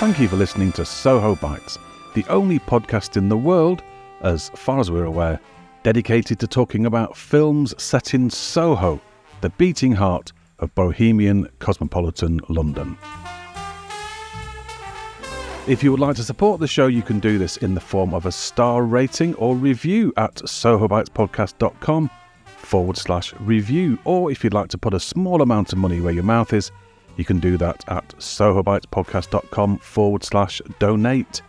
Thank you for listening to Soho Bites, the only podcast in the world, as far as we're aware, dedicated to talking about films set in Soho, the beating heart of bohemian cosmopolitan London. If you would like to support the show, you can do this in the form of a star rating or review at sohobitespodcast.com forward slash review. Or if you'd like to put a small amount of money where your mouth is, you can do that at sohobitespodcast.com forward slash donate.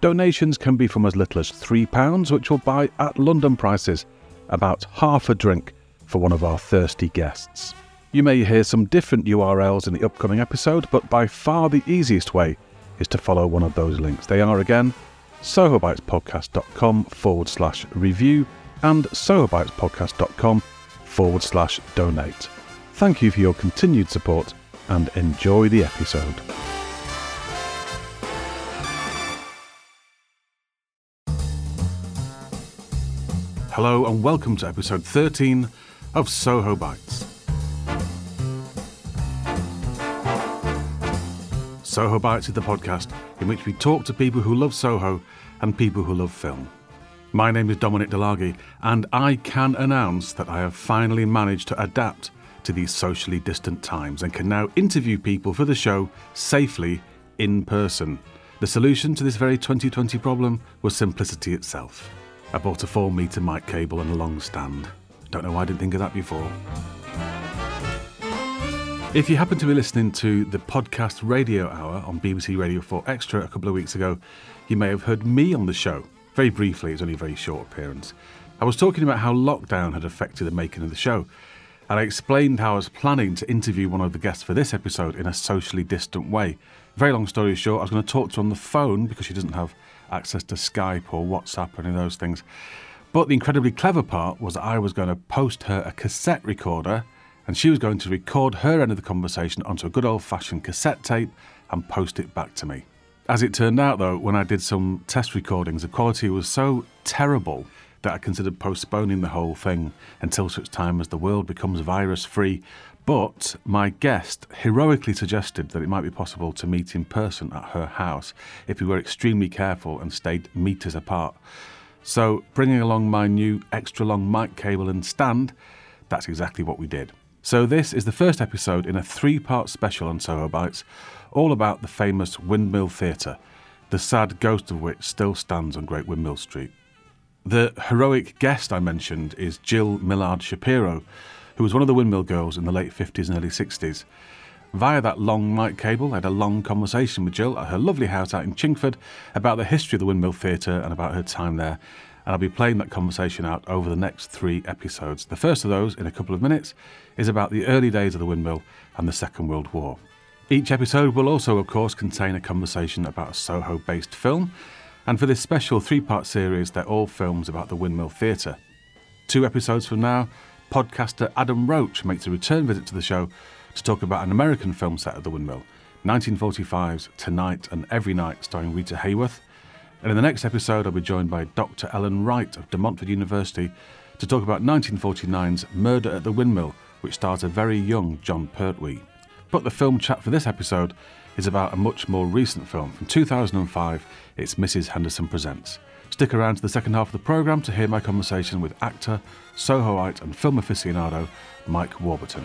Donations can be from as little as £3, which will buy at London prices about half a drink for one of our thirsty guests. You may hear some different URLs in the upcoming episode, but by far the easiest way is to follow one of those links. They are again sohobitespodcast.com forward slash review and sohobitespodcast.com forward slash donate. Thank you for your continued support and enjoy the episode. Hello and welcome to episode 13 of Soho Bites. Soho Bites is the podcast in which we talk to people who love Soho and people who love film. My name is Dominic DeLargy, and I can announce that I have finally managed to adapt to these socially distant times and can now interview people for the show safely in person. The solution to this very 2020 problem was simplicity itself. I bought a 4 metre mic cable and a long stand. Don't know why I didn't think of that before. If you happen to be listening to the podcast Radio Hour on BBC Radio 4 Extra a couple of weeks ago, you may have heard me on the show. Very briefly, it's only a very short appearance. I was talking about how lockdown had affected the making of the show, and I explained how I was planning to interview one of the guests for this episode in a socially distant way. Very long story short, I was going to talk to her on the phone because she doesn't have access to Skype or WhatsApp or any of those things. But the incredibly clever part was that I was going to post her a cassette recorder and she was going to record her end of the conversation onto a good old fashioned cassette tape and post it back to me. As it turned out, though, when I did some test recordings, the quality was so terrible that I considered postponing the whole thing until such time as the world becomes virus free. But my guest heroically suggested that it might be possible to meet in person at her house if we were extremely careful and stayed metres apart. So, bringing along my new extra long mic cable and stand, that's exactly what we did. So, this is the first episode in a three part special on Soho Bites, all about the famous Windmill Theatre, the sad ghost of which still stands on Great Windmill Street. The heroic guest I mentioned is Jill Millard Shapiro, who was one of the Windmill Girls in the late 50s and early 60s. Via that long mic cable, I had a long conversation with Jill at her lovely house out in Chingford about the history of the Windmill Theatre and about her time there. And I'll be playing that conversation out over the next three episodes. The first of those, in a couple of minutes, is about the early days of the windmill and the Second World War. Each episode will also, of course, contain a conversation about a Soho based film and for this special three part series, they're all films about the Windmill Theatre. Two episodes from now, podcaster Adam Roach makes a return visit to the show to talk about an American film set at the Windmill, 1945's Tonight and Every Night, starring Rita Hayworth. And in the next episode, I'll be joined by Dr. Ellen Wright of De Montfort University to talk about 1949's Murder at the Windmill, which stars a very young Jon Pertwee. But the film chat for this episode is about a much more recent film from 2005. It's Mrs. Henderson Presents. Stick around to the second half of the programme to hear my conversation with actor, Sohoite, and film aficionado Mike Warburton.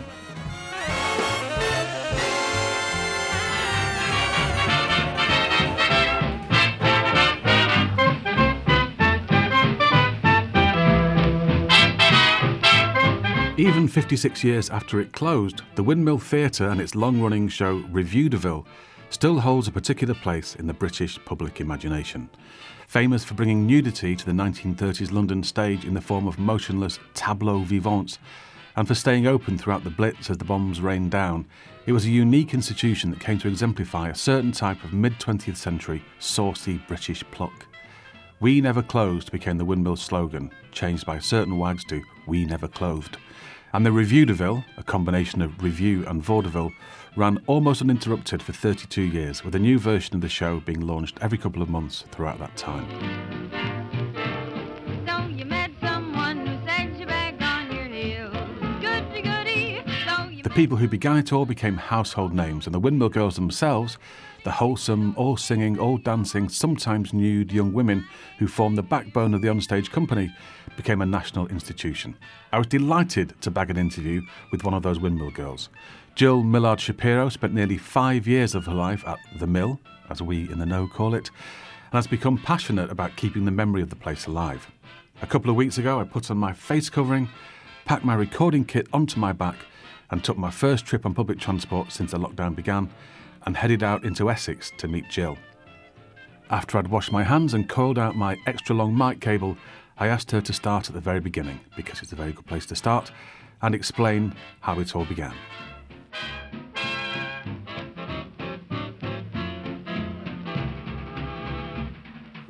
Even 56 years after it closed, the Windmill Theatre and its long running show Revudeville still holds a particular place in the British public imagination. Famous for bringing nudity to the 1930s London stage in the form of motionless tableaux vivants, and for staying open throughout the Blitz as the bombs rained down, it was a unique institution that came to exemplify a certain type of mid 20th century saucy British pluck. We Never Closed became the Windmill slogan, changed by certain wags to We Never Clothed. And the Revudeville, a combination of review and vaudeville, ran almost uninterrupted for 32 years, with a new version of the show being launched every couple of months throughout that time. The people who began it all became household names, and the Windmill Girls themselves, the wholesome, all singing, all dancing, sometimes nude young women who formed the backbone of the onstage company, became a national institution. I was delighted to bag an interview with one of those Windmill Girls. Jill Millard Shapiro spent nearly five years of her life at The Mill, as we in the know call it, and has become passionate about keeping the memory of the place alive. A couple of weeks ago, I put on my face covering, packed my recording kit onto my back, and took my first trip on public transport since the lockdown began and headed out into Essex to meet Jill. After I'd washed my hands and coiled out my extra long mic cable, I asked her to start at the very beginning, because it's a very good place to start, and explain how it all began.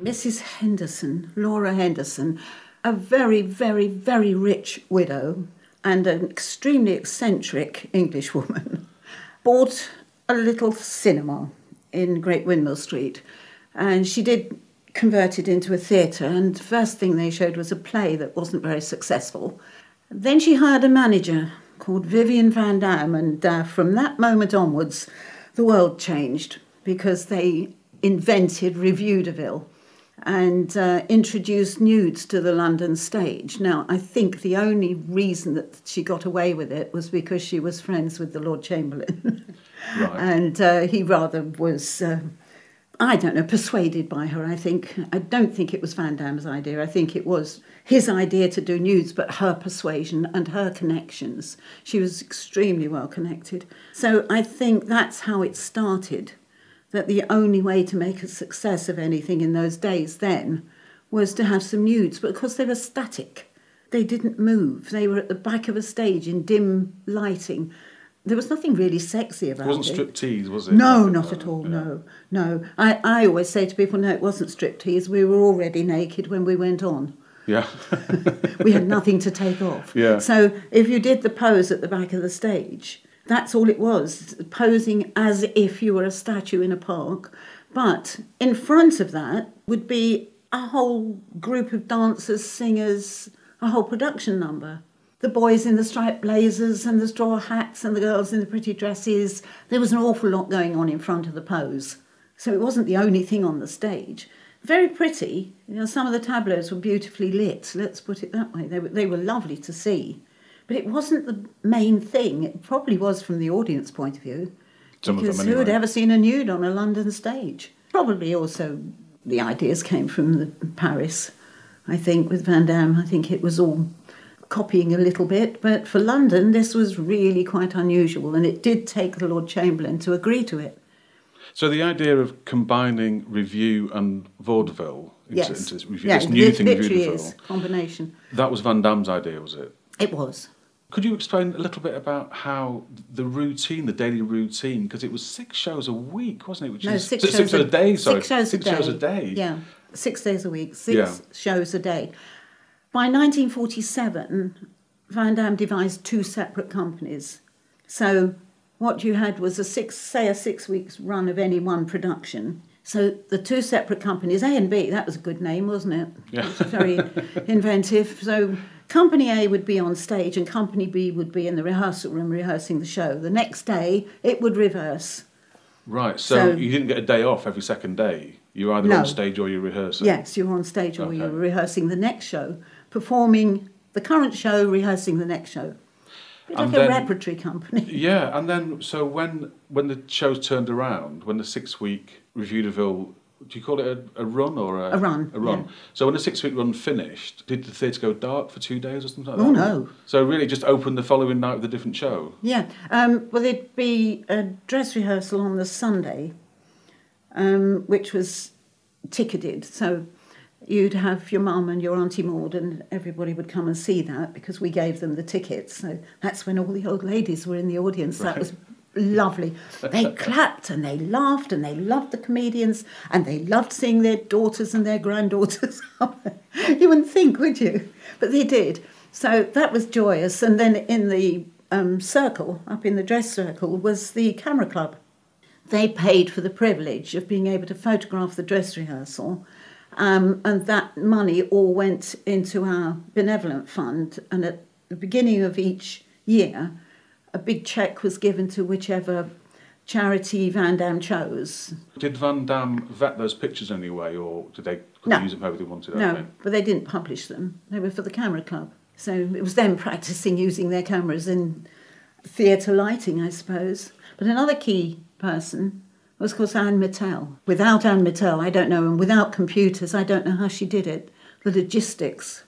Mrs. Henderson, Laura Henderson, a very, very, very rich widow and an extremely eccentric Englishwoman, bought a little cinema in Great Windmill Street. And she did convert it into a theatre, and the first thing they showed was a play that wasn't very successful. Then she hired a manager called Vivian Van Damm, and uh, from that moment onwards, the world changed because they invented Revudeville and uh, introduced nudes to the London stage. Now, I think the only reason that she got away with it was because she was friends with the Lord Chamberlain. right. And uh, he rather was, uh, I don't know, persuaded by her, I think. I don't think it was Van Damm's idea. I think it was his idea to do nudes, but her persuasion and her connections. She was extremely well connected. So I think that's how it started that the only way to make a success of anything in those days then was to have some nudes, but because they were static, they didn't move. They were at the back of a stage in dim lighting. There was nothing really sexy about it. Wasn't it. Wasn't striptease, was it? No, not at all. Yeah. No, no. I, I always say to people, no, it wasn't striptease. We were already naked when we went on. Yeah. we had nothing to take off. Yeah. So if you did the pose at the back of the stage, that's all it was, posing as if you were a statue in a park. But in front of that would be a whole group of dancers, singers, a whole production number. The boys in the striped blazers and the straw hats and the girls in the pretty dresses. There was an awful lot going on in front of the pose. So it wasn't the only thing on the stage. Very pretty. You know, some of the tableaus were beautifully lit, let's put it that way. They were, they were lovely to see. But it wasn't the main thing. It probably was from the audience point of view. Some because anyway. who had ever seen a nude on a London stage? Probably also the ideas came from the, Paris, I think, with Van Damm. I think it was all copying a little bit, but for London, this was really quite unusual, and it did take the Lord Chamberlain to agree to it. So the idea of combining review and vaudeville into, yes. into this, yeah, this new thing, vaudeville, combination. That was Van Damm's idea, was it? It was. Could you explain a little bit about how the routine, the daily routine, because it was six shows a week, wasn't it? Which no, is, six, six shows a, a day. Sorry, six shows six a day. shows a day. Yeah, six days a week, six yeah. shows a day. By 1947, Van Damm devised two separate companies. So what you had was a six, say, a six weeks run of any one production. So the two separate companies, A and B, that was a good name, wasn't it? Yeah. It was very inventive. So Company A would be on stage and Company B would be in the rehearsal room rehearsing the show. The next day, it would reverse. Right, so, so you didn't get a day off every second day. You were either no. on stage or you're rehearsing. Yes, you were on stage or okay. you were rehearsing the next show, performing the current show, rehearsing the next show. Like and a then, repertory company. Yeah, and then so when when the show turned around, when the six week Revudeville do you call it a, a run or a, a run? A run. Yeah. So when the six week run finished, did the theatre go dark for two days or something like oh, that? Oh no! So really, just opened the following night with a different show. Yeah. Um, well, there'd be a dress rehearsal on the Sunday, um, which was ticketed. So you'd have your mum and your auntie Maud, and everybody would come and see that because we gave them the tickets. So that's when all the old ladies were in the audience. Right. That was lovely. They clapped and they laughed and they loved the comedians and they loved seeing their daughters and their granddaughters. you wouldn't think, would you? But they did. So that was joyous. And then in the um, circle, up in the dress circle, was the camera club. They paid for the privilege of being able to photograph the dress rehearsal. Um, and that money all went into our benevolent fund. And at the beginning of each year, a big cheque was given to whichever charity Van Damm chose. Did Van Damm vet those pictures anyway, or did they could No. they use them however they wanted? No, Okay. but they didn't publish them. They were for the camera club. So it was them practicing using their cameras in theatre lighting, I suppose. But another key person was, of course, Anne Mitelle. Without Anne Mitelle, I don't know, and without computers, I don't know how she did it. The logistics.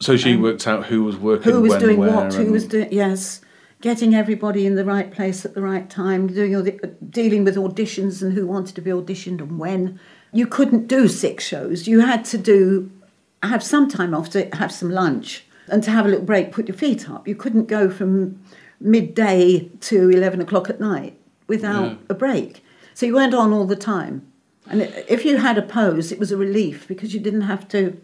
So she worked out who was working, Um, Who was when, doing where, what? Who was doing, yes. Getting everybody in the right place at the right time, doing all the, dealing with auditions and who wanted to be auditioned and when. You couldn't do six shows. You had to do, have some time off to have some lunch and to have a little break, put your feet up. You couldn't go from midday to 11 o'clock at night without Yeah. a break. So you went on all the time. And if you had a pose, it was a relief because you didn't have to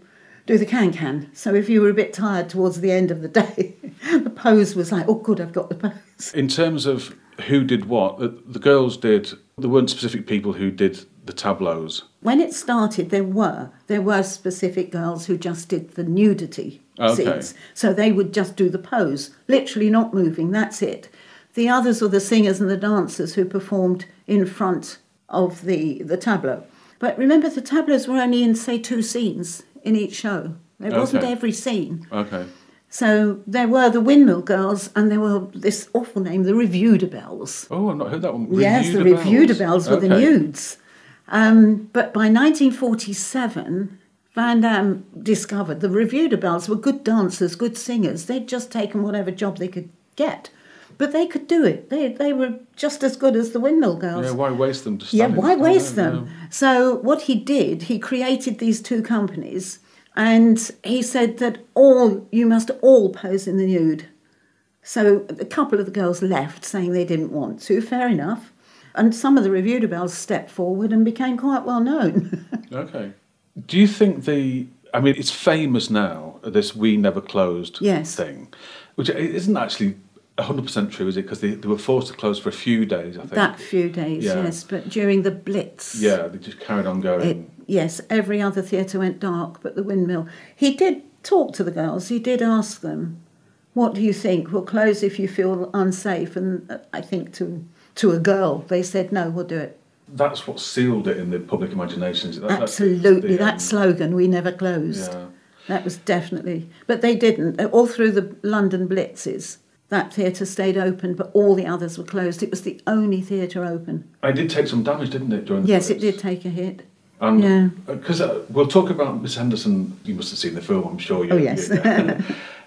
do the can can. So if you were a bit tired towards the end of the day, the pose was like, oh, good, I've got the pose. In terms of who did what, the, the girls did. There weren't specific people who did the tableaus. When it started, there were there were specific girls who just did the nudity Okay. scenes. So they would just do the pose, literally not moving. That's it. The others were the singers and the dancers who performed in front of the the tableau. But remember, the tableaus were only in say two scenes in each show. There wasn't every scene. Okay. So there were the Windmill Girls, and there were this awful name, the Revudebelles. Oh, I've not heard that one. Yes, the Revudebelles were the nudes. Um, but by 1947, Van Damm discovered the Revudebelles were good dancers, good singers. They'd just taken whatever job they could get. But they could do it. They, they were just as good as the Windmill Girls. Yeah, why waste them? Yeah, why there? waste Yeah, them? So what he did, he created these two companies, and he said that all you must all pose in the nude. So a couple of the girls left, saying they didn't want to. Fair enough. And some of the Revudebelles stepped forward and became quite well known. Okay. Do you think the? I mean, it's famous now. This "We Never Closed" Yes. thing, which isn't actually hundred percent true, is it? Because they, they were forced to close for a few days. I think. that few days, Yeah. yes. But during the Blitz, Yeah, they just carried on going. It, yes, every other theatre went dark, but the windmill. He did talk to the girls. He did ask them, "What do you think? We'll close if you feel unsafe." And uh, I think to to a girl, they said, "No, we'll do it." That's what sealed it in the public imagination. That, Absolutely, the, that um, slogan, "We never closed." Yeah. That was definitely, but they didn't. All through the London blitzes, that theatre stayed open, but all the others were closed. It was the only theatre open. I did take some damage, didn't it, during the Yes, it did take a hit. And Yeah. because uh, we'll talk about Miss Henderson. You must have seen the film, I'm sure. You, Oh, yes.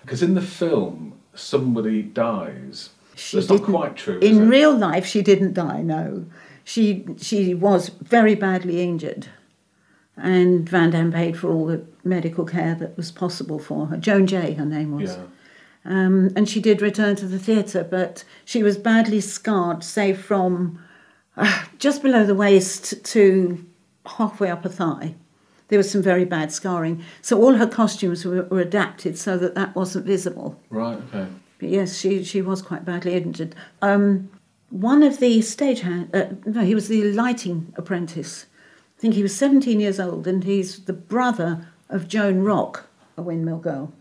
Because in the film, somebody dies. She That's not quite true. In real life, she didn't die. No, she she was very badly injured, and Van Damm paid for all the medical care that was possible for her. Joan Jay, her name was. Yeah. Um, and she did return to the theatre, but she was badly scarred, say from uh, just below the waist to halfway up her thigh. There was some very bad scarring. So all her costumes were, were adapted so that that wasn't visible. Right. Okay. But yes, she, she was quite badly injured. Um, one of the stagehand, uh, no, he was the lighting apprentice. I think he was 17 years old, and he's the brother of Joan Rock, a windmill girl.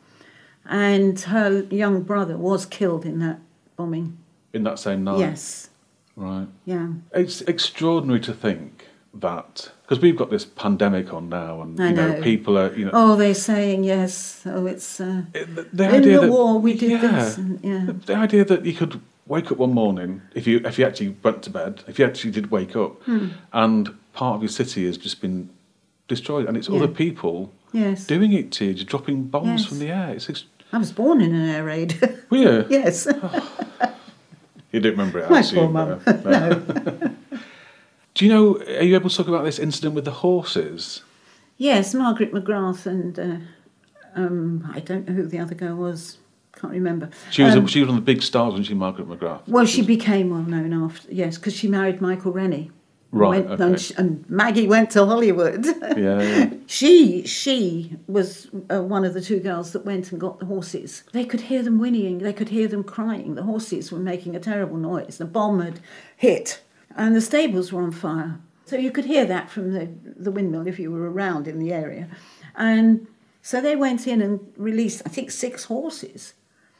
And her young brother was killed in that bombing. In that same night. Yes, Right. yeah. It's extraordinary to think that because we've got this pandemic on now, and I you know, know. people are you know Oh, they're saying yes. Oh, it's uh, it- the, the in the that war we did yeah, this. And, yeah. The, the idea that you could wake up one morning if you if you actually went to bed, if you actually did wake up, Hmm. and part of your city has just been destroyed, and it's Yeah. other people Yes. doing it to you, dropping bombs Yes. from the air. It's ex- I was born in an air raid. weird. yes. You don't remember it, I My poor mum. no. no. Do you know? Are you able to talk about this incident with the horses? Yes, Margaret McGrath and uh, um, I don't know who the other girl was. Can't remember. She was Um, she was one of the big stars when she Margaret McGrath. well, she became well known after yes, because she married Michael Rennie. Right, Went, okay. and, sh- and Maggie went to Hollywood. Yeah, yeah. she she was uh, one of the two girls that went and got the horses. They could hear them whinnying. They could hear them crying. The horses were making a terrible noise. The bomb had hit, and the stables were on fire. So you could hear that from the, the windmill if you were around in the area. And so they went in and released, I think, six horses.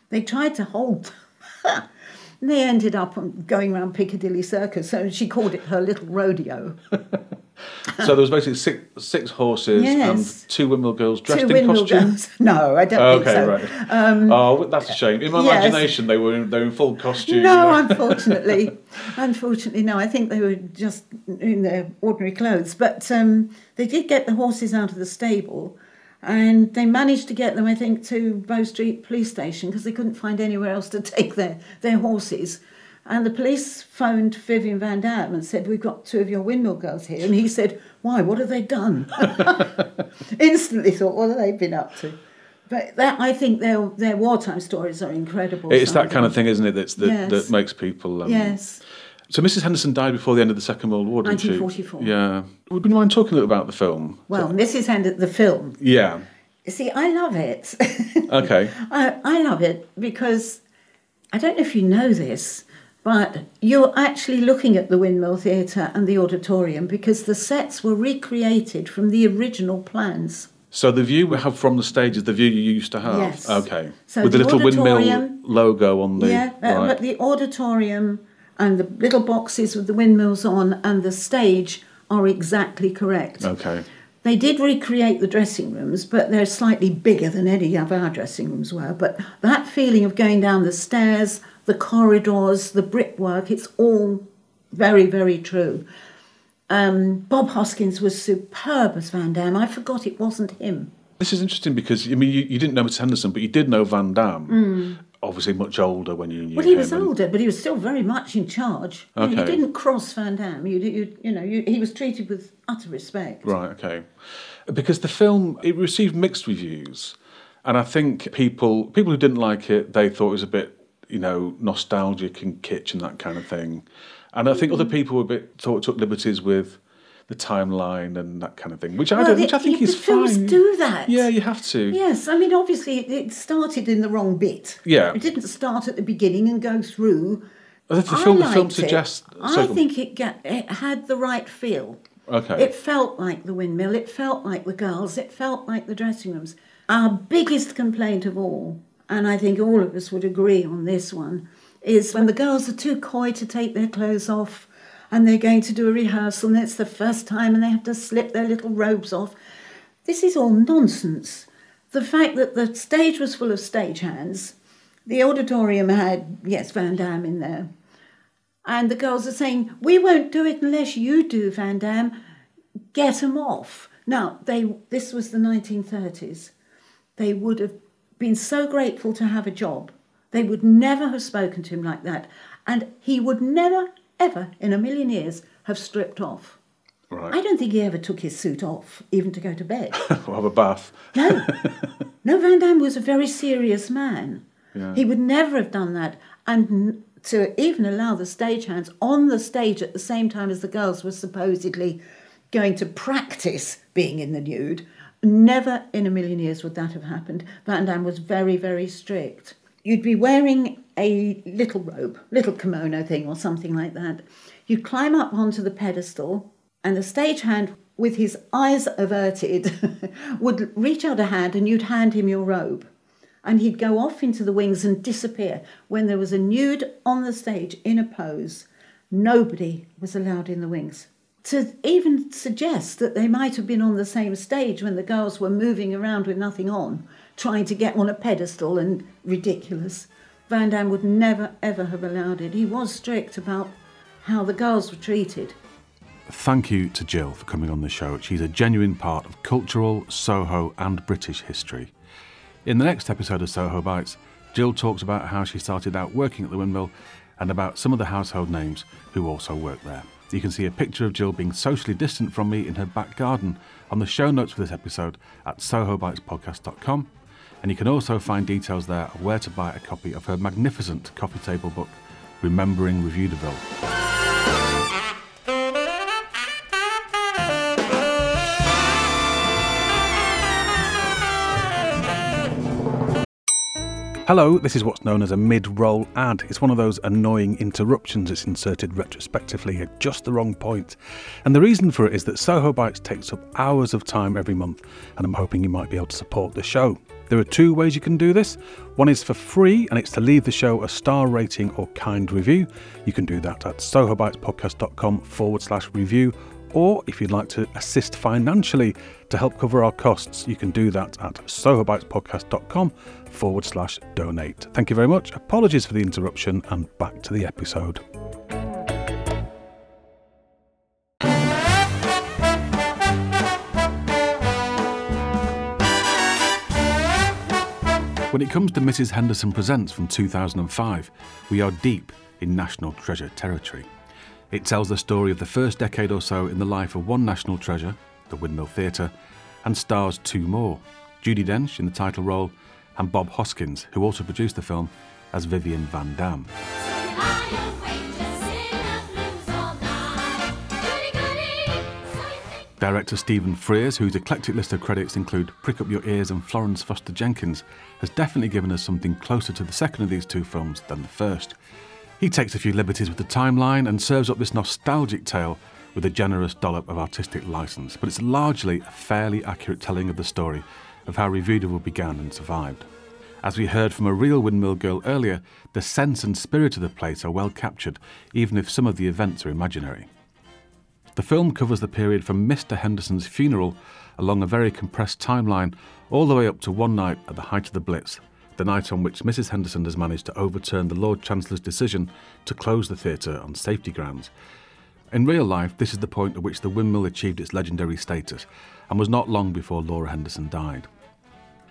They tried to hold them. And they ended up going around Piccadilly Circus, so she called it her little rodeo. So there was basically six, six horses Yes. and two windmill girls dressed Two in windmill costume. girls. No, I don't Okay, think so. right. oh, that's a shame. In my yes. imagination, they were in, they were in full costume. No, unfortunately, unfortunately, no. I think they were just in their ordinary clothes, but um, they did get the horses out of the stable, and they managed to get them, I think, to Bow Street Police Station because they couldn't find anywhere else to take their their horses. And the police phoned Vivian Van Damm and said, "We've got two of your windmill girls here," and he said, "Why? What have they done?" Instantly thought, "What have they been up to?" But that I think their their wartime stories are incredible. It's that kind of thing, isn't it? That's that, Yes. that makes people. Um, Yes. So Mrs. Henderson died before the end of the Second World War, didn't she? 1944. Yeah. Would you mind talking a little about the film? Well, Mrs. Henderson, the film. Yeah. See, I love it. Okay. I, I love it because I don't know if you know this, but you're actually looking at the Windmill Theatre and the auditorium because the sets were recreated from the original plans. So the view we have from the stage is the view you used to have. Yes. Okay. So With the, the little windmill logo on the yeah, uh, right. but the auditorium and the little boxes with the windmills on and the stage are exactly correct. Okay. They did recreate the dressing rooms, but they're slightly bigger than any of our dressing rooms were. But that feeling of going down the stairs, the corridors, the brickwork, it's all very, very true. Um, Bob Hoskins was superb as Van Damm. I forgot it wasn't him. This is interesting because I mean you, you didn't know Mrs. Henderson, but you did know Van Damm. Obviously much older when you knew. Well, he was and- older, but he was still very much in charge. You know, You, didn't cross Van Damm. You, you, you know, you, he was treated with utter respect. Right, okay. Because the film it received mixed reviews, and I think people people who didn't like it they thought it was a bit you know nostalgic and kitsch and that kind of thing, and I think other mm-hmm. people were a bit thought took liberties with the timeline and that kind of thing, which I don't, the- which I think the is films fine. do that. Yeah, you have to. Yes, I mean, obviously, it, started in the wrong bit. Yeah. It didn't start at the beginning and go through. I think the film the film suggests. I think it, get, it had the right feel. Okay. It felt like the windmill, it felt like the girls, it felt like the dressing rooms. Our biggest complaint of all, and I think all of us would agree on this one, is when the girls are too coy to take their clothes off and they're going to do a rehearsal and it's the first time and they have to slip their little robes off. This is all nonsense. The fact that the stage was full of stagehands, the auditorium had, yes, Van Damm in there. And the girls are saying, We won't do it unless you do, Van Damm. Get 'em off. Now, they, this was the 1930s. They would have been so grateful to have a job. They would never have spoken to him like that. And he would never, ever in a million years have stripped off. right. I don't think he ever took his suit off, even to go to bed. we'll have a bath. No, no, Van Damm was a very serious man. Yeah. He would never have done that. And to even allow the stagehands on the stage at the same time as the girls were supposedly going to practice being in the nude, never in a million years would that have happened. Van Damm was very, very strict. You'd be wearing a little robe, little kimono thing or something like that. You'd climb up onto the pedestal and the stagehand with his eyes averted would reach out a hand and you'd hand him your robe and he'd go off into the wings and disappear when there was a nude on the stage in a pose. Nobody was allowed in the wings. To even suggest that they might have been on the same stage when the girls were moving around with nothing on trying to get on a pedestal and ridiculous van damm would never ever have allowed it he was strict about how the girls were treated Thank you to Jill for coming on the show. She's a genuine part of cultural, Soho, and British history. In the next episode of Soho Bites, Jill talks about how she started out working at the windmill and about some of the household names who also worked there. You can see a picture of Jill being socially distant from me in her back garden on the show notes for this episode at sohobitespodcast.com. And you can also find details there of where to buy a copy of her magnificent coffee table book, Remembering Revudeville. Hello, this is what's known as a mid roll ad. It's one of those annoying interruptions that's inserted retrospectively at just the wrong point. And the reason for it is that Soho Bites takes up hours of time every month, and I'm hoping you might be able to support the show. There are two ways you can do this. One is for free, and it's to leave the show a star rating or kind review. You can do that at sohobitespodcast.com forward slash review. Or if you'd like to assist financially to help cover our costs, you can do that at sohobitespodcast.com forward slash donate. Thank you very much. Apologies for the interruption, and back to the episode. When it comes to Mrs. Henderson Presents from 2005, we are deep in National Treasure territory. It tells the story of the first decade or so in the life of one national treasure, the Windmill Theatre, and stars two more Judi Dench in the title role, and Bob Hoskins, who also produced the film as Vivian Van Damm. Director Stephen Frears, whose eclectic list of credits include Prick Up Your Ears and Florence Foster Jenkins, has definitely given us something closer to the second of these two films than the first. He takes a few liberties with the timeline and serves up this nostalgic tale with a generous dollop of artistic license, but it's largely a fairly accurate telling of the story of how Revudeville began and survived. As we heard from a real windmill girl earlier, the sense and spirit of the place are well captured, even if some of the events are imaginary. The film covers the period from Mr. Henderson's funeral along a very compressed timeline all the way up to one night at the height of the Blitz, the night on which Mrs. Henderson has managed to overturn the Lord Chancellor's decision to close the theatre on safety grounds. In real life, this is the point at which the windmill achieved its legendary status and was not long before Laura Henderson died.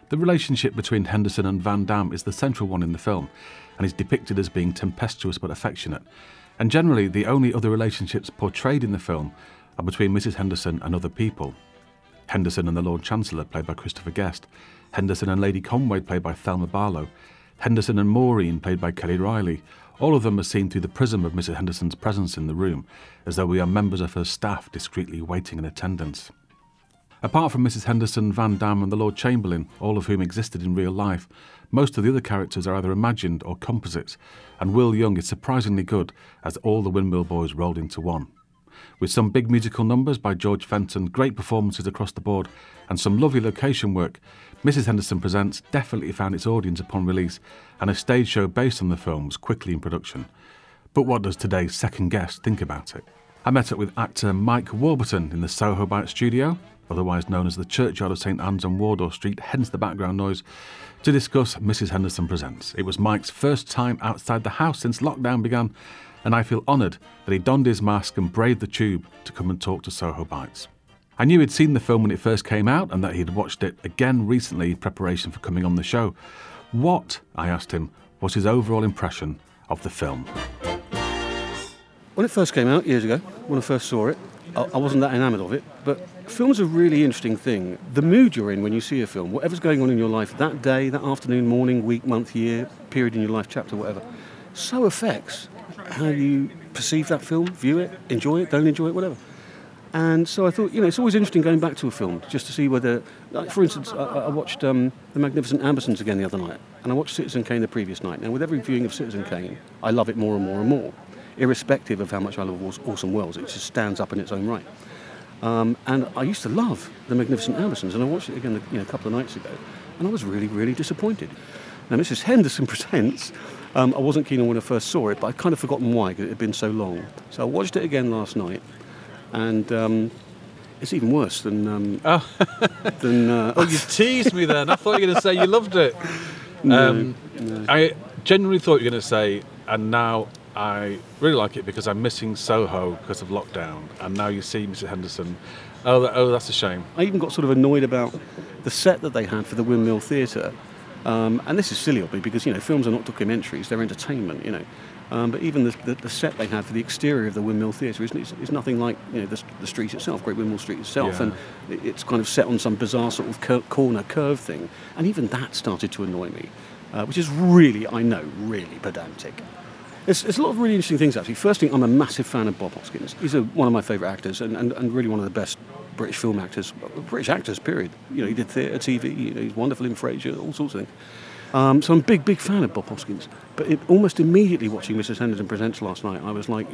The relationship between Henderson and Van Damm is the central one in the film and is depicted as being tempestuous but affectionate, and generally, the only other relationships portrayed in the film are between Mrs. Henderson and other people. Henderson and the Lord Chancellor, played by Christopher Guest, Henderson and Lady Conway, played by Thelma Barlow, Henderson and Maureen, played by Kelly Reilly. All of them are seen through the prism of Mrs. Henderson's presence in the room, as though we are members of her staff discreetly waiting in attendance. Apart from Mrs. Henderson, Van Damm, and the Lord Chamberlain, all of whom existed in real life, most of the other characters are either imagined or composites, and Will Young is surprisingly good as all the Windmill Boys rolled into one. With some big musical numbers by George Fenton, great performances across the board, and some lovely location work, Mrs. Henderson Presents definitely found its audience upon release, and a stage show based on the film was quickly in production. But what does today's second guest think about it? I met up with actor Mike Warburton in the Soho Bite studio, otherwise known as the Churchyard of St Anne's on Wardour Street, hence the background noise, to discuss Mrs. Henderson Presents. It was Mike's first time outside the house since lockdown began, and I feel honoured that he donned his mask and braved the tube to come and talk to Soho Bites. I knew he'd seen the film when it first came out and that he'd watched it again recently in preparation for coming on the show. What, I asked him, was his overall impression of the film? When it first came out years ago, when I first saw it, I wasn't that enamoured of it, but film's a really interesting thing. The mood you're in when you see a film, whatever's going on in your life that day, that afternoon, morning, week, month, year, period in your life, chapter, whatever, so affects how you perceive that film, view it, enjoy it, don't enjoy it, whatever. And so I thought, you know, it's always interesting going back to a film just to see whether, like for instance, I, I watched um, The Magnificent Ambersons again the other night, and I watched Citizen Kane the previous night. Now, with every viewing of Citizen Kane, I love it more and more and more, irrespective of how much I love Orson Welles. It just stands up in its own right. Um, and I used to love The Magnificent Ambersons, and I watched it again you know, a couple of nights ago, and I was really, really disappointed. Now, Mrs. Henderson presents. Um, I wasn't keen on when I first saw it, but I'd kind of forgotten why because it had been so long. So I watched it again last night, and um, it's even worse than. Um, oh. than uh, well, you teased me then. I thought you were going to say you loved it. No, um, no. I genuinely thought you were going to say, and now I really like it because I'm missing Soho because of lockdown, and now you see Mrs. Henderson. Oh, that, oh, that's a shame. I even got sort of annoyed about the set that they had for the Windmill Theatre. Um, and this is silly of me because you know films are not documentaries; they're entertainment. You know, um, but even the, the, the, set they had for the exterior of the Windmill Theatre is, is, nothing like you know the, the, street itself, Great Windmill Street itself, yeah. and it's kind of set on some bizarre sort of cur- corner curve thing. And even that started to annoy me, uh, which is really, I know, really pedantic. There's, a lot of really interesting things, actually. First thing, I'm a massive fan of Bob Hoskins. He's a, one of my favourite actors and, and, and, really one of the best British film actors, British actors, period. You know, he did theatre, TV, you know, he's wonderful in Frasier, all sorts of things. Um, so I'm a big, big fan of Bob Hoskins. But it, almost immediately watching Mrs. Henderson Presents last night, I was like,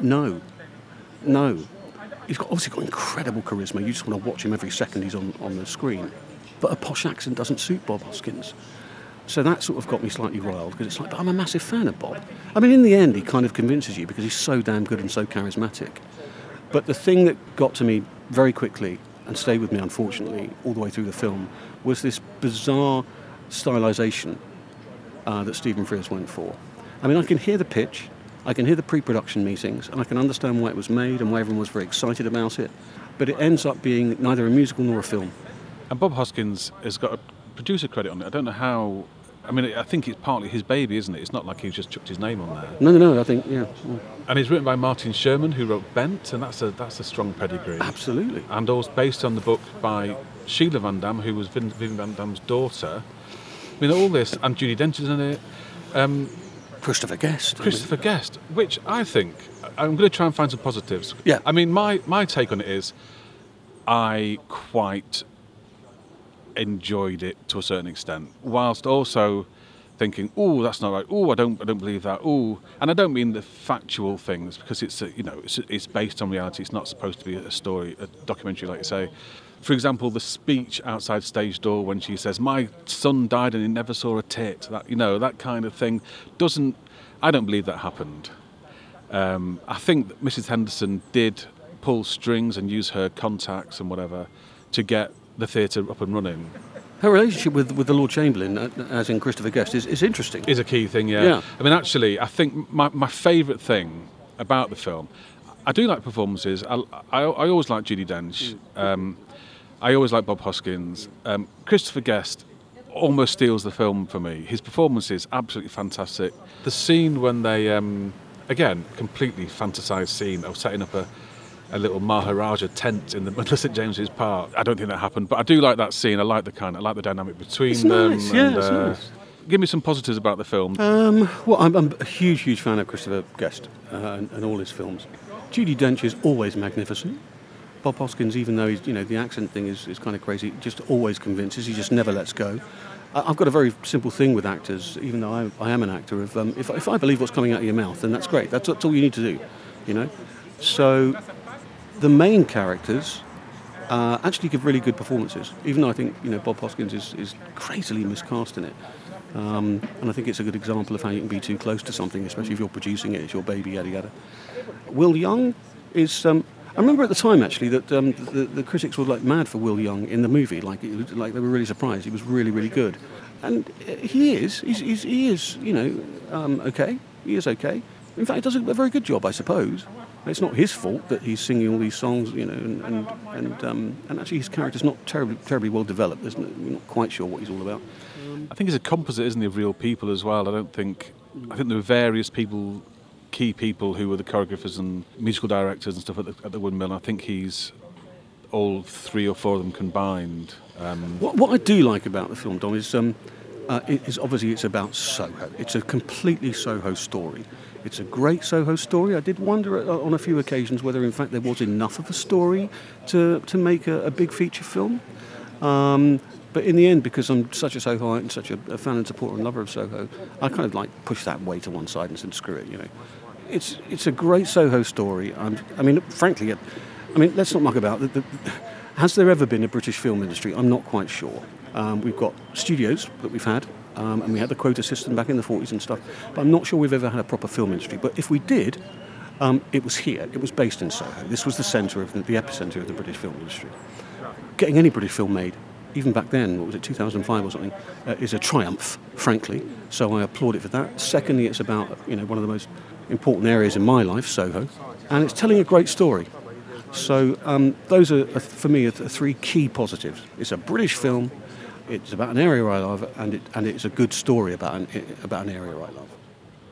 no, no. He's got, obviously got incredible charisma. You just want to watch him every second he's on, on the screen. but a posh accent doesn't suit Bob Hoskins. So that sort of got me slightly riled because it's like, but I'm a massive fan of Bob. I mean, in the end, he kind of convinces you because he's so damn good and so charismatic. But the thing that got to me very quickly and stayed with me, unfortunately, all the way through the film was this bizarre stylization uh, that Stephen Frears went for. I mean, I can hear the pitch, I can hear the pre production meetings, and I can understand why it was made and why everyone was very excited about it, but it ends up being neither a musical nor a film. And Bob Hoskins has got a producer credit on it. I don't know how. I mean, I think it's partly his baby, isn't it? It's not like he's just chucked his name on there. No, no, no. I think yeah, And it's written by Martin Sherman, who wrote Bent, and that's a that's a strong pedigree. absolutely. And also based on the book by Sheila Van Damm, who was Vin, Vivian Van Damm's daughter. I mean, all this, and Judi Dench is in it. Um, Christopher Guest. I mean, Christopher Guest, which I think I'm going to try and find some positives. Yeah. I mean, my my take on it is, I quite enjoyed it to a certain extent, whilst also thinking, "Oh, that's not right. Oh, I don't, I don't believe that. Oh," and I don't mean the factual things because it's, you know, it's, it's based on reality. It's not supposed to be a story, a documentary, like you say. For example, the speech outside stage door when she says, "My son died and he never saw a tit," that you know, that kind of thing doesn't. I don't believe that happened. Um, I think Mrs. Henderson did pull strings and use her contacts and whatever to get the theatre up and running. Her relationship with, with the Lord Chamberlain, uh, as in Christopher Guest, is, is interesting. Is a key thing, yeah. Yeah. I mean, actually, I think my, my favourite thing about the film, I do like performances. I, I, I always like Judi Dench. Um, I always like Bob Hoskins. Um, Christopher Guest almost steals the film for me. His performance is absolutely fantastic. The scene when they, um, again, completely fantasised scene of setting up a, a little Maharaja tent in the middle of St James's Park. I don't think that happened, but I do like that scene. I like the kind, I like the dynamic between It's them. nice, yeah, and, it's uh, nice. Give me some positives about the film. Um, well, I'm, I'm a huge, huge fan of Christopher Guest uh, and, and all his films. Judi Dench is always magnificent. Bob Hoskins, even though he's, you know, the accent thing is, is kind of crazy, just always convinces. He just never lets go. I've got a very simple thing with actors, even though I, I am an actor. Of um, if, if I believe what's coming out of your mouth, then that's great. That's, that's all you need to do, you know. So the main characters uh, actually give really good performances, even though I think you know Bob Hoskins is, is crazily miscast in it. Um, and I think it's a good example of how you can be too close to something, especially if you're producing it, it's your baby, yada yada. Will Young is. Um, I remember at the time actually that um, the, the critics were like mad for Will Young in the movie, like was, like they were really surprised. He was really really good, and uh, he is. He's, he's, he is. You know, um, okay. He is okay. In fact, he does a, very good job, I suppose. It's not his fault that he's singing all these songs, you know, and and and, um, and actually his character's not terribly terribly well developed. There's no, we're not quite sure what he's all about. I think he's a composite, isn't he, of real people as well. I don't think. I think there were various people, key people who were the choreographers and musical directors and stuff at the, at the Windmill. And I think he's all three or four of them combined. Um, What, what I do like about the film, Dom, is um, uh, it is obviously it's about Soho. It's a completely Soho story. It's a great Soho story. I did wonder uh, on a few occasions whether, in fact, there was enough of a story to to make a, a big feature film. Um, but in the end, because I'm such a Sohoite and such a, a fan and supporter and lover of Soho, I kind of like push that way to one side and said, screw it, you know. It's it's a great Soho story. I'm, I mean, frankly, it, I mean, let's not muck about. The, the, has there ever been a British film industry? I'm not quite sure. Um, we've got studios that we've had, um, and we had the quota system back in the 40s and stuff, but I'm not sure we've ever had a proper film industry. But if we did, um, it was here. It was based in Soho. This was the centre of the, the epicenter of the British film industry. Getting any British film made, even back then, what was it, 2005 or something, uh, is a triumph, frankly. So I applaud it for that. Secondly, it's about you know one of the most important areas in my life, Soho, and it's telling a great story. So um, those are, are, for me, are three key positives. It's a British film. It's about an area I love, and, it, and it's a good story about an, about an area I love.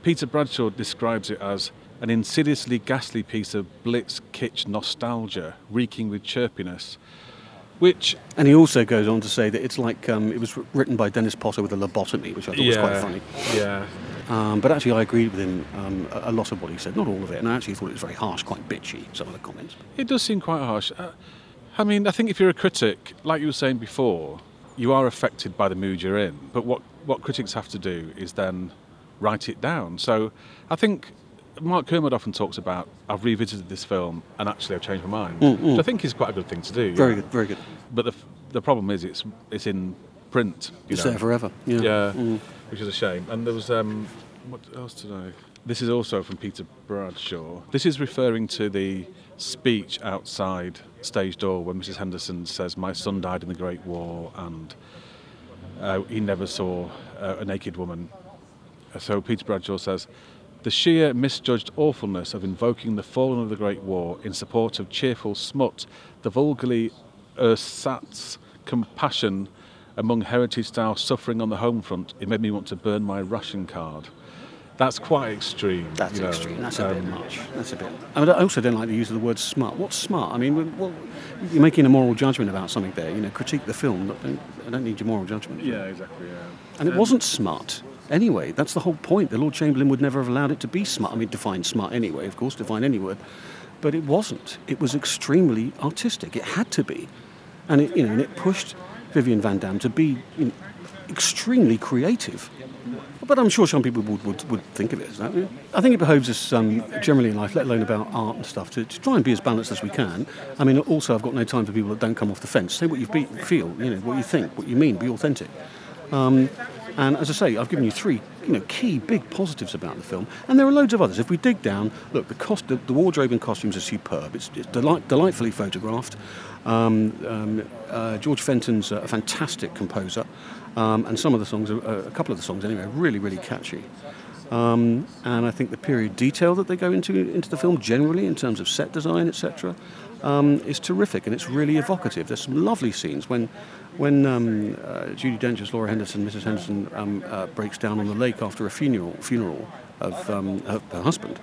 Peter Bradshaw describes it as an insidiously ghastly piece of blitz kitsch nostalgia, reeking with chirpiness, which And he also goes on to say that it's like um, it was written by Dennis Potter with a lobotomy, which I thought was quite funny. Yeah, Um, but actually, I agreed with him um, a, a lot of what he said, not all of it. And I actually thought it was very harsh, quite bitchy, some of the comments. it does seem quite harsh. Uh, I mean, I think if you're a critic, like you were saying before, you are affected by the mood you're in. But what what critics have to do is then write it down. So I think Mark Kermode often talks about I've revisited this film and actually I've changed my mind. Which I think is quite a good thing to do. Very good, very good. But the, the problem is it's it's in print. You It's know. there forever. Yeah. Yeah, Mm. which is a shame. And there was um, what else did I? This is also from Peter Bradshaw. This is referring to the speech outside stage door when Mrs. Henderson says, "My son died in the Great War, and uh, he never saw uh, a naked woman." Uh, So Peter Bradshaw says. The sheer misjudged awfulness of invoking the fallen of the Great War in support of cheerful smut, the vulgarly ersatz compassion among heritage style suffering on the home front, it made me want to burn my ration card. That's quite extreme. That's you know, extreme. That's a bit um, much. That's a bit. I, mean, I also don't like the use of the word smart. What's smart? I mean, well, you're making a moral judgment about something there. You know, critique the film. Don't, I don't need your moral judgment. Yeah, exactly. Yeah. And it wasn't smart. Anyway, that's the whole point. The Lord Chamberlain would never have allowed it to be smart. I mean, define smart anyway, of course, define any word. But it wasn't. It was extremely artistic. It had to be. And it, you know, and it pushed Vivian Van Damm to be you know, extremely creative. But I'm sure some people would, would, would think of it as that. I think it behoves us um, generally in life, let alone about art and stuff, to, to try and be as balanced as we can. I mean, also, I've got no time for people that don't come off the fence. Say what you be, feel, you know, what you think, what you mean, be authentic. Um, and as I say, I've given you three, you know, key big positives about the film, and there are loads of others. If we dig down, look, the cost, the, the wardrobe and costumes are superb. It's, it's delight, delightfully photographed. Um, um, uh, George Fenton's a fantastic composer, um, and some of the songs, uh, a couple of the songs anyway, are really, really catchy. Um, and I think the period detail that they go into into the film generally, in terms of set design, etc., um, is terrific, and it's really evocative. There's some lovely scenes when when um, uh, Judi Dench's Laura Henderson, Mrs. Henderson, um, uh, breaks down on the lake after a funeral funeral of um, her, her husband.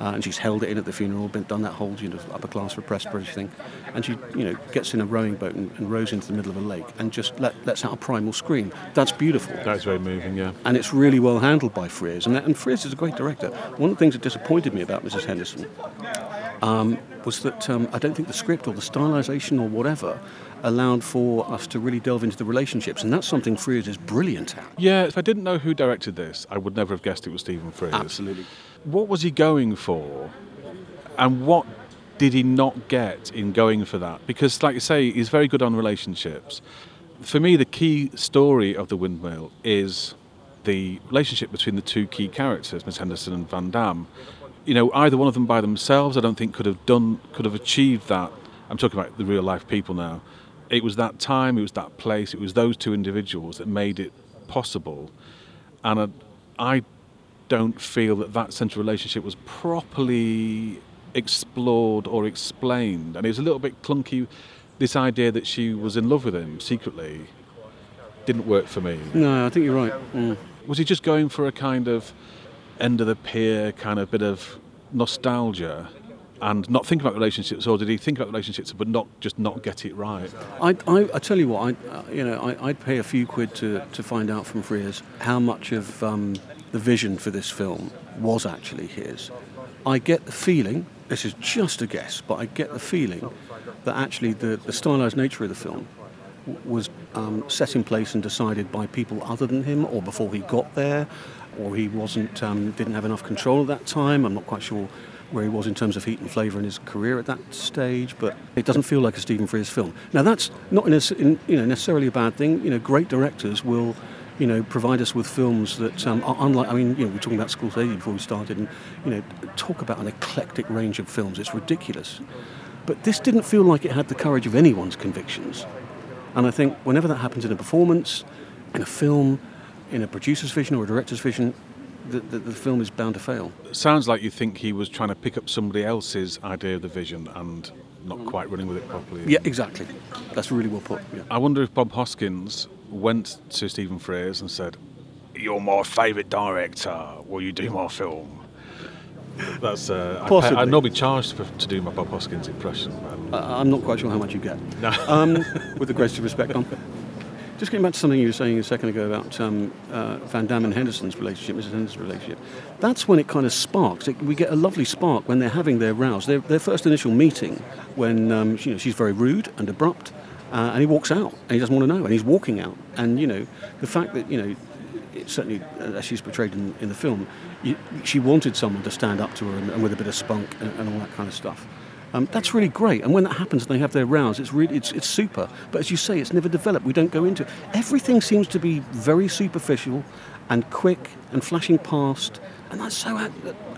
Uh, and she's held it in at the funeral, been done that whole you know, upper class repressed British thing, and she you know gets in a rowing boat and, and rows into the middle of a lake and just let, lets out a primal scream. That's beautiful That's very moving, yeah. and it's really well handled by Frears. And, that, and Frears is a great director. One of the things that disappointed me about Mrs. Henderson um, was that um, I don't think the script or the stylization or whatever allowed for us to really delve into the relationships, and that's something Frears is brilliant at. Yeah, if I didn't know who directed this, I would never have guessed it was Stephen Frears. Absolutely. What was he going for? And what did he not get in going for that? Because, like you say, he's very good on relationships. For me, the key story of The Windmill is the relationship between the two key characters, Miss Henderson and Van Damm. You know, either one of them by themselves, I don't think could have done, could have achieved that. I'm talking about the real life people now. It was that time, it was that place, it was those two individuals that made it possible. And I, I don't feel that that central relationship was properly explored or explained. And it was a little bit clunky. This idea that she was in love with him secretly didn't work for me. No, I think you're right. Mm. Was he just going for a kind of end of the pier kind of bit of nostalgia and not think about relationships, or did he think about relationships but not just not get it right? I, I, I tell you what, I, uh, you know, I, I'd pay a few quid to, to find out from Frears how much of um, the vision for this film was actually his. I get the feeling, this is just a guess, but I get the feeling that actually the, the stylized nature of the film was um, set in place and decided by people other than him, or before he got there, or he wasn't um, didn't have enough control at that time. I'm not quite sure where he was in terms of heat and flavour in his career at that stage, but it doesn't feel like a Stephen Frears film. Now that's not in a, in, you know, necessarily a bad thing. You know, great directors will, you know, provide us with films that um, are unlike. I mean, you know, we were talking about Scorsese before we started, and you know, talk about an eclectic range of films. It's ridiculous, but this didn't feel like it had the courage of anyone's convictions. And I think whenever that happens in a performance, in a film, in a producer's vision or a director's vision, the, the, the film is bound to fail. sounds like you think he was trying to pick up somebody else's idea of the vision and not quite running with it properly. Yeah, exactly. That's really well put. Yeah. I wonder if Bob Hoskins went to Stephen Frears and said, "You're my favourite director. Will you do my film?" That's uh, I Possibly. I'd not be charged for, to do my Bob Hoskins impression. Man. Uh, I'm not quite sure how much you get. No. Um, with the greatest respect. Just getting back to something you were saying a second ago about um, uh, Van Damm and Henderson's relationship, Mrs. Henderson's relationship. That's when it kind of sparks. It, we get a lovely spark when they're having their rows. Their, their first initial meeting, when um, you know, she's very rude and abrupt, uh, and he walks out, and he doesn't want to know, and he's walking out. And you know, the fact that you know, certainly uh, as she's portrayed in, in the film, you, she wanted someone to stand up to her and, and with a bit of spunk and, and all that kind of stuff. Um, that's really great, and when that happens and they have their rows, it's really it's, it's super. But as you say, it's never developed. We don't go into it. Everything seems to be very superficial, and quick and flashing past, and that's so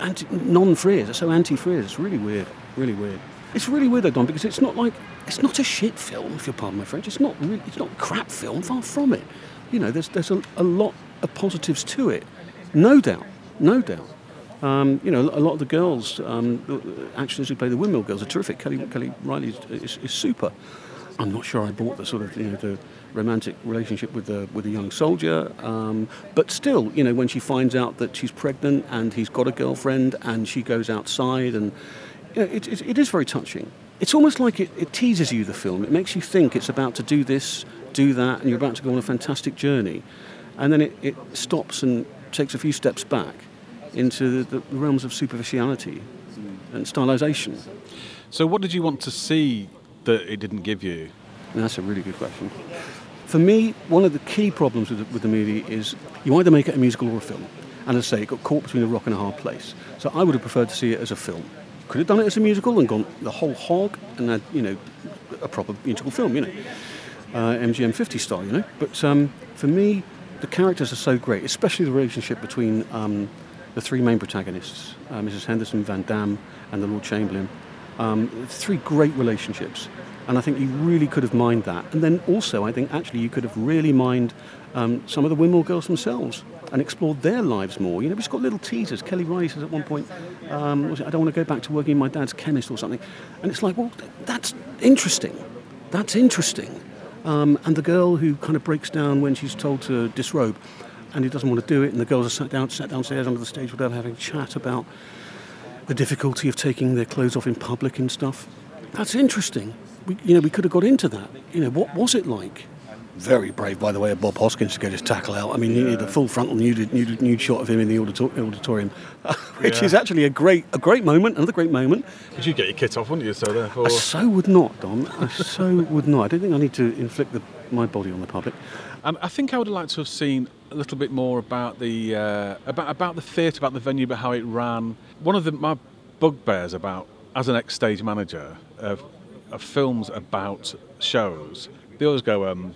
anti, non-Frears. It's so anti-Frears. It's really weird. Really weird. It's really weird though, Don, because it's not like it's not a shit film, if you'll pardon my French. It's not really, it's not crap film. Far from it. You know, there's there's a, a lot of positives to it, no doubt, no doubt. Um, you know, a lot of the girls, um, actors who play the Windmill Girls, are terrific. Kelly, Kelly Reilly is, is, is, super. I'm not sure I bought the sort of you know the romantic relationship with the with a young soldier, um, but still, you know, when she finds out that she's pregnant and he's got a girlfriend and she goes outside, and you know, it, it, it is very touching. It's almost like it, it teases you the film. It makes you think it's about to do this, do that, and you're about to go on a fantastic journey, and then it, it stops and takes a few steps back into the, the realms of superficiality and stylization. So, what did you want to see that it didn't give you? That's a really good question. For me, one of the key problems with the, with the movie is you either make it a musical or a film. And as I say, it got caught between a rock and a hard place. So I would have preferred to see it as a film. Could have done it as a musical and gone the whole hog and had, you know, a proper musical film, you know, uh, MGM 50 style, you know. But um, for me, the characters are so great, especially the relationship between um, the three main protagonists, uh, Mrs. Henderson, Van Damm, and the Lord Chamberlain. Um, three great relationships, and I think you really could have mined that. And then also, I think actually you could have really mined um, some of the Windmill girls themselves and explored their lives more. You know, we've got little teasers. Kelly Reilly says at one point, um, I don't want to go back to working in my dad's chemist or something. And it's like, well, that's interesting. That's interesting. Um, and the girl who kind of breaks down when she's told to disrobe and he doesn't want to do it. And the girls are sat down, sat downstairs under the stage with them having a chat about the difficulty of taking their clothes off in public and stuff. That's interesting. We, you know, we could have got into that. You know, what was it like? Very brave, by the way, of Bob Hoskins to get his tackle out. I mean, yeah. you need a full frontal nude, nude, nude shot of him in the auditorium, which yeah. is actually a great, a great moment, another great moment. But you get your kit off, wouldn't you? So therefore, I so would not, Don. I so would not. I don't think I need to inflict the, my body on the public. Um, I think I would have liked to have seen a little bit more about the uh, about about the theatre, about the venue, about how it ran. One of the, my bugbears about as an ex-stage manager of, of films about shows, they always go, um,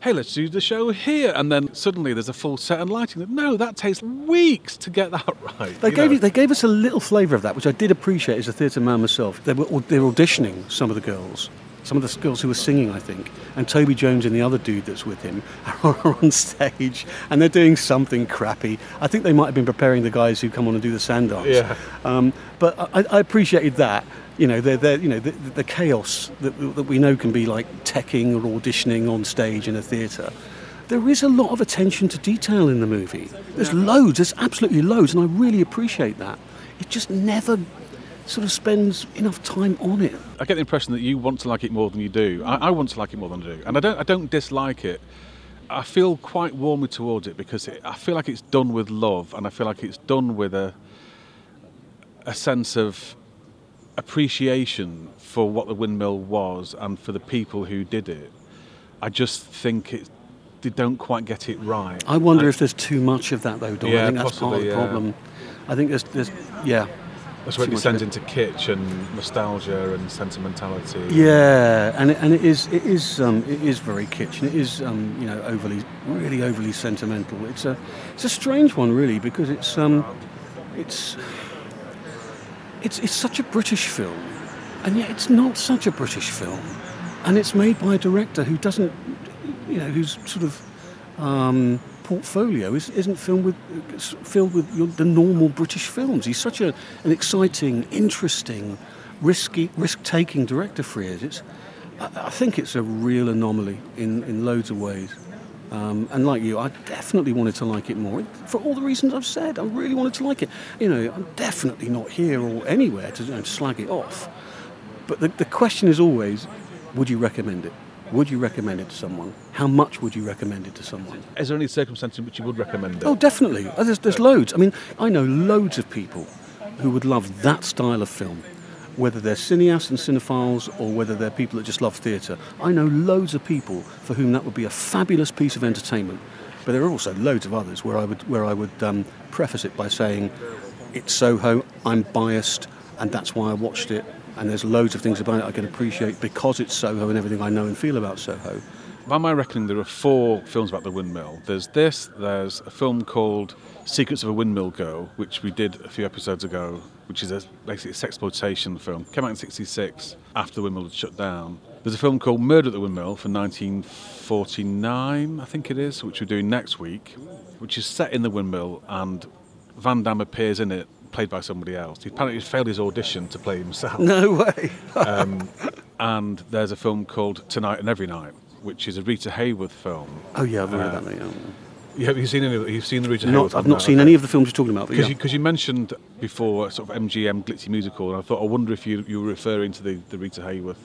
"Hey, let's do the show here," and then suddenly there's a full set and lighting. No, that takes weeks to get that right. They gave you, they gave us a little flavour of that, which I did appreciate as a theatre man myself. They were they were auditioning some of the girls some of the girls who were singing, I think, and Toby Jones and the other dude that's with him are on stage and they're doing something crappy. I think they might have been preparing the guys who come on and do the sand dance. Yeah. Um, but I, I, appreciated that. You know, they're, they're you know, the, the chaos that, that we know can be like teching or auditioning on stage in a theatre there is a lot of attention to detail in the movie. There's loads, there's absolutely loads, and I really appreciate that. It just never sort of spends enough time on it. I get the impression that you want to like it more than you do. I, I want to like it more than I do, and I don't. I don't dislike it. I feel quite warmly towards it because it, I feel like it's done with love, and I feel like it's done with a a sense of appreciation for what the windmill was and for the people who did it. I just think it they don't quite get it right. I wonder I, if there's too much of that though, Don. Yeah, I think that's possibly, part of the yeah. problem. I think there's, there's yeah, that's where it descends into kitsch and nostalgia and sentimentality. Yeah, and it, and it is it is um, it is very kitsch and it is um, you know overly really overly sentimental. It's a it's a strange one really because it's um, it's it's it's such a British film, and yet it's not such a British film, and it's made by a director who doesn't you know who's sort of um, portfolio is, isn't filled with filled with your, the normal British films. He's such a, an exciting, interesting, risky, risk-taking director. Frears. It's, I, I think it's a real anomaly in, in loads of ways. Um, and like you, I definitely wanted to like it more for all the reasons I've said. I really wanted to like it. You know, I'm definitely not here or anywhere to you know, slag it off. But the, the question is always, would you recommend it? Would you recommend it to someone? How much would you recommend it to someone? Is there any circumstances in which you would recommend it? Oh, definitely. Oh, there's, there's loads. I mean, I know loads of people who would love that style of film, whether they're cineasts and cinephiles or whether they're people that just love theatre. I know loads of people for whom that would be a fabulous piece of entertainment. But there are also loads of others where I would, where I would um, preface it by saying, it's Soho, I'm biased, and that's why I watched it, and there's loads of things about it I can appreciate because it's Soho and everything I know and feel about Soho. By my reckoning, there are four films about the windmill. There's this, there's a film called Secrets of a Windmill Girl, which we did a few episodes ago, which is a, basically a sexploitation film. Came out in 66 after the windmill had shut down. There's a film called Murder at the Windmill from 1949, I think it is, which we're doing next week, which is set in the windmill and Van Damm appears in it, played by somebody else. He apparently failed his audition to play himself. No way. And there's a film called Tonight and Every Night, which is a Rita Hayworth film. oh yeah, I've read Uh, that. Mate. Oh. You have you seen any? of the- You've seen the Rita Not, Hayworth? I've not No, seen any of the films you're talking about, Because yeah. you, you mentioned before sort of MGM glitzy musical, and I thought I wonder if you you were referring to the, the Rita Hayworth.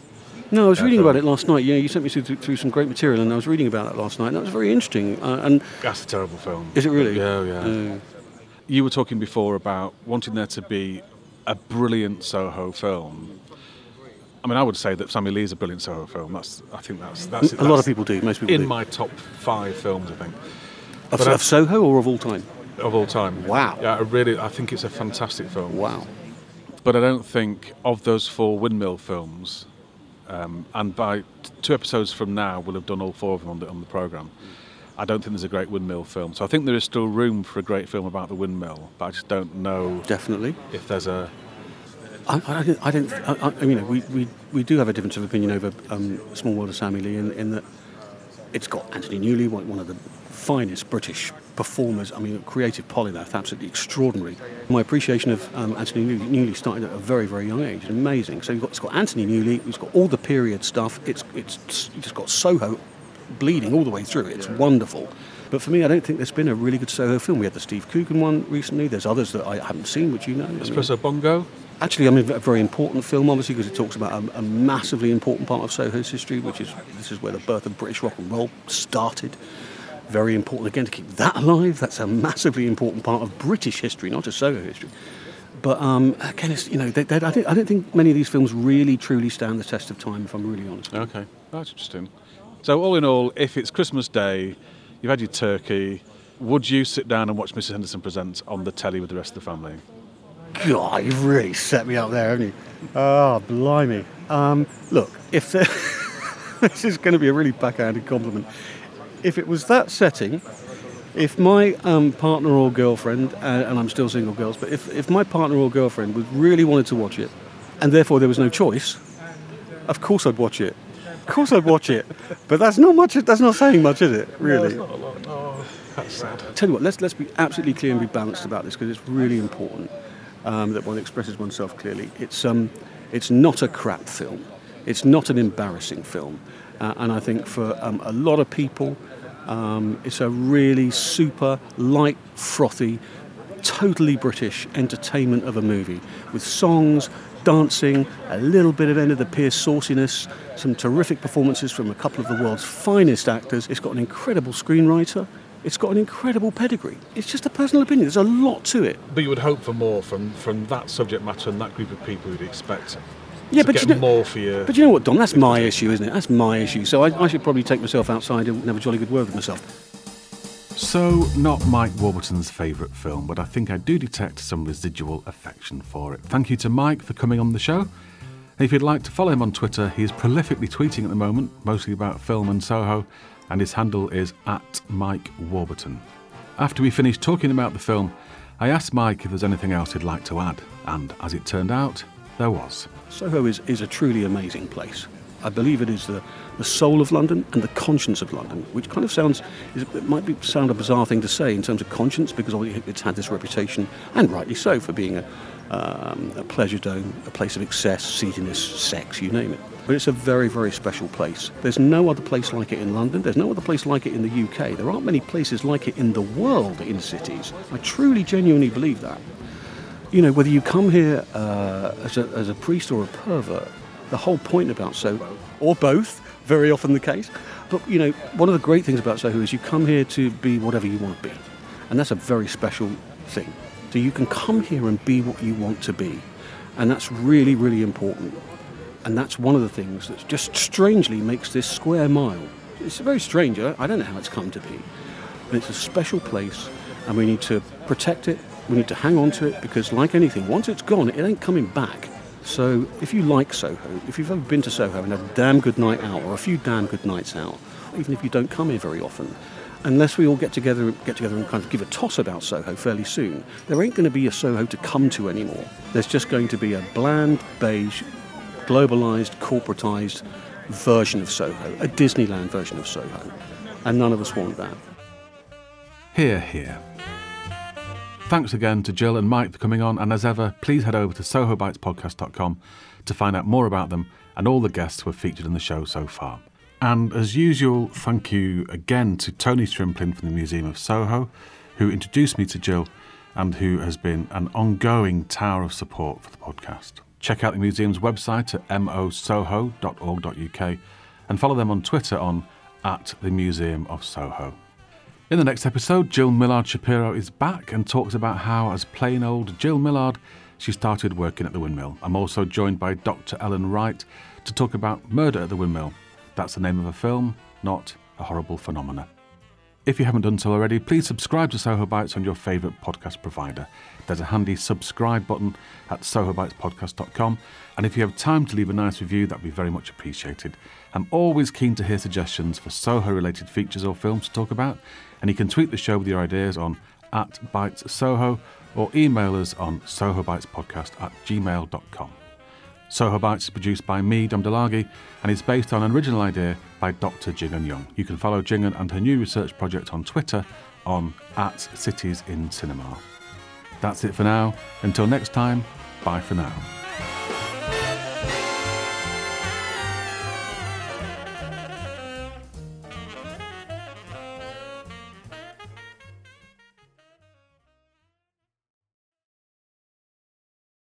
No, I was uh, reading film. about it last night. Yeah, you sent me through, through some great material, and I was reading about it last night. And that was very interesting. Uh, and That's a terrible film. is it really? Yeah, yeah. Uh, You were talking before about wanting there to be a brilliant Soho film. I mean, I would say that Sammy Lee is a brilliant Soho film. That's I think that's that's a lot of people do. Most people in do. my top five films. I think of, but I- Soho or of all time? of all time. Wow. Yeah, I really I think it's a fantastic film. Wow. but I don't think of those four windmill films, um, and by t- two episodes from now, we'll have done all four of them on the, on the program. I don't think there's a great windmill film. So I think there is still room for a great film about the windmill, but I just don't know Definitely. if there's a. I, I don't. I, don't I, mean, we, we, we do have a difference of opinion over um, Small World of Sammy Lee in, in that it's got Anthony Newley, one, of the finest British performers. I mean, a creative polymath, absolutely extraordinary. My appreciation of um, Anthony Newley, Newley started at a very, very young age. And amazing. So you've got, it's got Anthony Newley, who's got all the period stuff. It's it's just got Soho bleeding all the way through. It's wonderful. But for me, I don't think there's been a really good Soho film. We had the Steve Coogan one recently. There's others that I haven't seen, which you know. Espresso Bongo? Actually, I mean, a very important film, obviously, because it talks about a, a massively important part of Soho's history, which is this is where the birth of British rock and roll started. Very important again to keep that alive. That's a massively important part of British history, not just Soho history. But um, again, it's, you know, they, they, I, don't, I don't think many of these films really truly stand the test of time. If I'm really honest. Okay, that's interesting. So, all in all, if it's Christmas Day, you've had your turkey, would you sit down and watch Mrs. Henderson present on the telly with the rest of the family? God, you've really set me up there, haven't you? Oh, blimey. Um, look, if this is going to be a really backhanded compliment, if it was that setting, if my um, partner or girlfriend, uh, and I'm still single girls, but if, if my partner or girlfriend would really wanted to watch it, and therefore there was no choice, of course I'd watch it. Of course I'd watch it. But that's not much. That's not saying much, is it? Really. That's sad. Tell you what, let's let's be absolutely clear and be balanced about this because it's really important um, that one expresses oneself clearly. It's um, it's not a crap film. It's not an embarrassing film, uh, and I think for um, a lot of people, um, it's a really super light, frothy, totally British entertainment of a movie with songs, dancing, a little bit of end of the pier sauciness, some terrific performances from a couple of the world's finest actors. It's got an incredible screenwriter. It's got an incredible pedigree. It's just a personal opinion. There's a lot to it. But you would hope for more from, from that subject matter and that group of people you'd expect Yeah, to but get you know- more for your. But you know what, Don? That's my issue, isn't it? That's my issue. So I, I should probably take myself outside and have a jolly good word with myself. So, not Mike Warburton's favourite film, but I think I do detect some residual affection for it. Thank you to Mike for coming on the show. If you'd like to follow him on Twitter, he is prolifically tweeting at the moment, mostly about film and Soho, and his handle is at Mike Warburton. After we finished talking about the film, I asked Mike if there's anything else he'd like to add, and as it turned out, there was. Soho is, is a truly amazing place. I believe it is the, the soul of London and the conscience of London, which kind of sounds, it might be, sound a bizarre thing to say in terms of conscience, because it's had this reputation, and rightly so, for being a, um, a pleasure dome, a place of excess, seediness, sex, you name it. But it's a very, very special place. There's no other place like it in London. There's no other place like it in the UK. There aren't many places like it in the world in cities. I truly, genuinely believe that you know, whether you come here uh, as, a, as a priest or a pervert, the whole point about Soho, or both, very often the case. But, you know, one of the great things about Soho is you come here to be whatever you want to be. And that's a very special thing. So you can come here and be what you want to be. And that's really, really important. And that's one of the things that just strangely makes this square mile. It's very strange. I I don't know how it's come to be. But it's a special place, and we need to protect it. We need to hang on to it because, like anything, once it's gone, it ain't coming back. So if you like Soho, if you've ever been to Soho and had a damn good night out or a few damn good nights out, even if you don't come here very often, unless we all get together get together and kind of give a toss about Soho fairly soon, there ain't going to be a Soho to come to anymore. There's just going to be a bland, beige, globalized, corporatised version of Soho, a Disneyland version of Soho. And none of us want that. Here, here. Thanks again to Jill and Mike for coming on, and as ever, please head over to sohobitespodcast.com to find out more about them and all the guests who have featured in the show so far. And as usual, thank you again to Tony Strimplin from the Museum of Soho, who introduced me to Jill and who has been an ongoing tower of support for the podcast. Check out the museum's website at mosoho.org.uk and follow them on Twitter on at the Museum of Soho. In the next episode, Jill Millard Shapiro is back and talks about how, as plain old Jill Millard, she started working at the windmill. I'm also joined by Dr. Ellen Wright to talk about Murder at the Windmill. That's the name of a film, not a horrible phenomena. If you haven't done so already, please subscribe to Soho Bites on your favourite podcast provider. There's a handy subscribe button at sohobitespodcast.com, and if you have time to leave a nice review, that'd be very much appreciated. I'm always keen to hear suggestions for Soho related features or films to talk about, and you can tweet the show with your ideas on at Bites Soho or email us on sohobitespodcast at gmail.com. Soho Bites is produced by me, Dom DeLargy, and is based on an original idea by Dr. Jing'an Young. You can follow Jing'an and her new research project on Twitter on at Cities in Cinema. That's it for now. Until next time, bye for now.